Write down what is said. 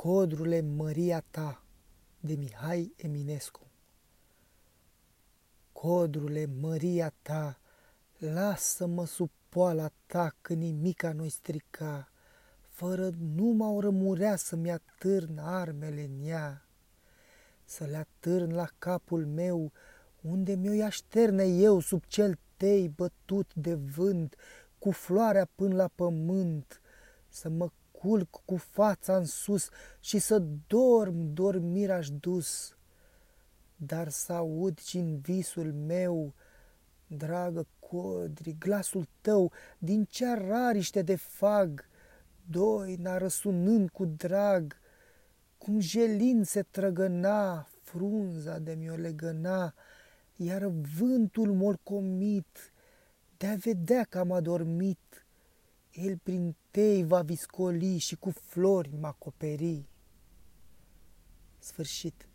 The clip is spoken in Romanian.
Codrule Măria ta de Mihai Eminescu. Codrule Măria ta, lasă-mă sub poala ta că nimica noi strica, fără numai o rămurea să-mi atârn armele în ea, să le atârn la capul meu, unde mi-o așterne eu sub cel tei bătut de vânt, cu floarea până la pământ, să mă culc cu fața în sus și să dorm dormiraș dus. Dar să aud și în visul meu, dragă codri, glasul tău din cea rariște de fag, doina răsunând cu drag, cum jelin se trăgăna, frunza de mi-o legăna, iar vântul molcomit, de-a vedea că am adormit, el prin tei va viscoli și cu flori mă acoperi. Sfârșit.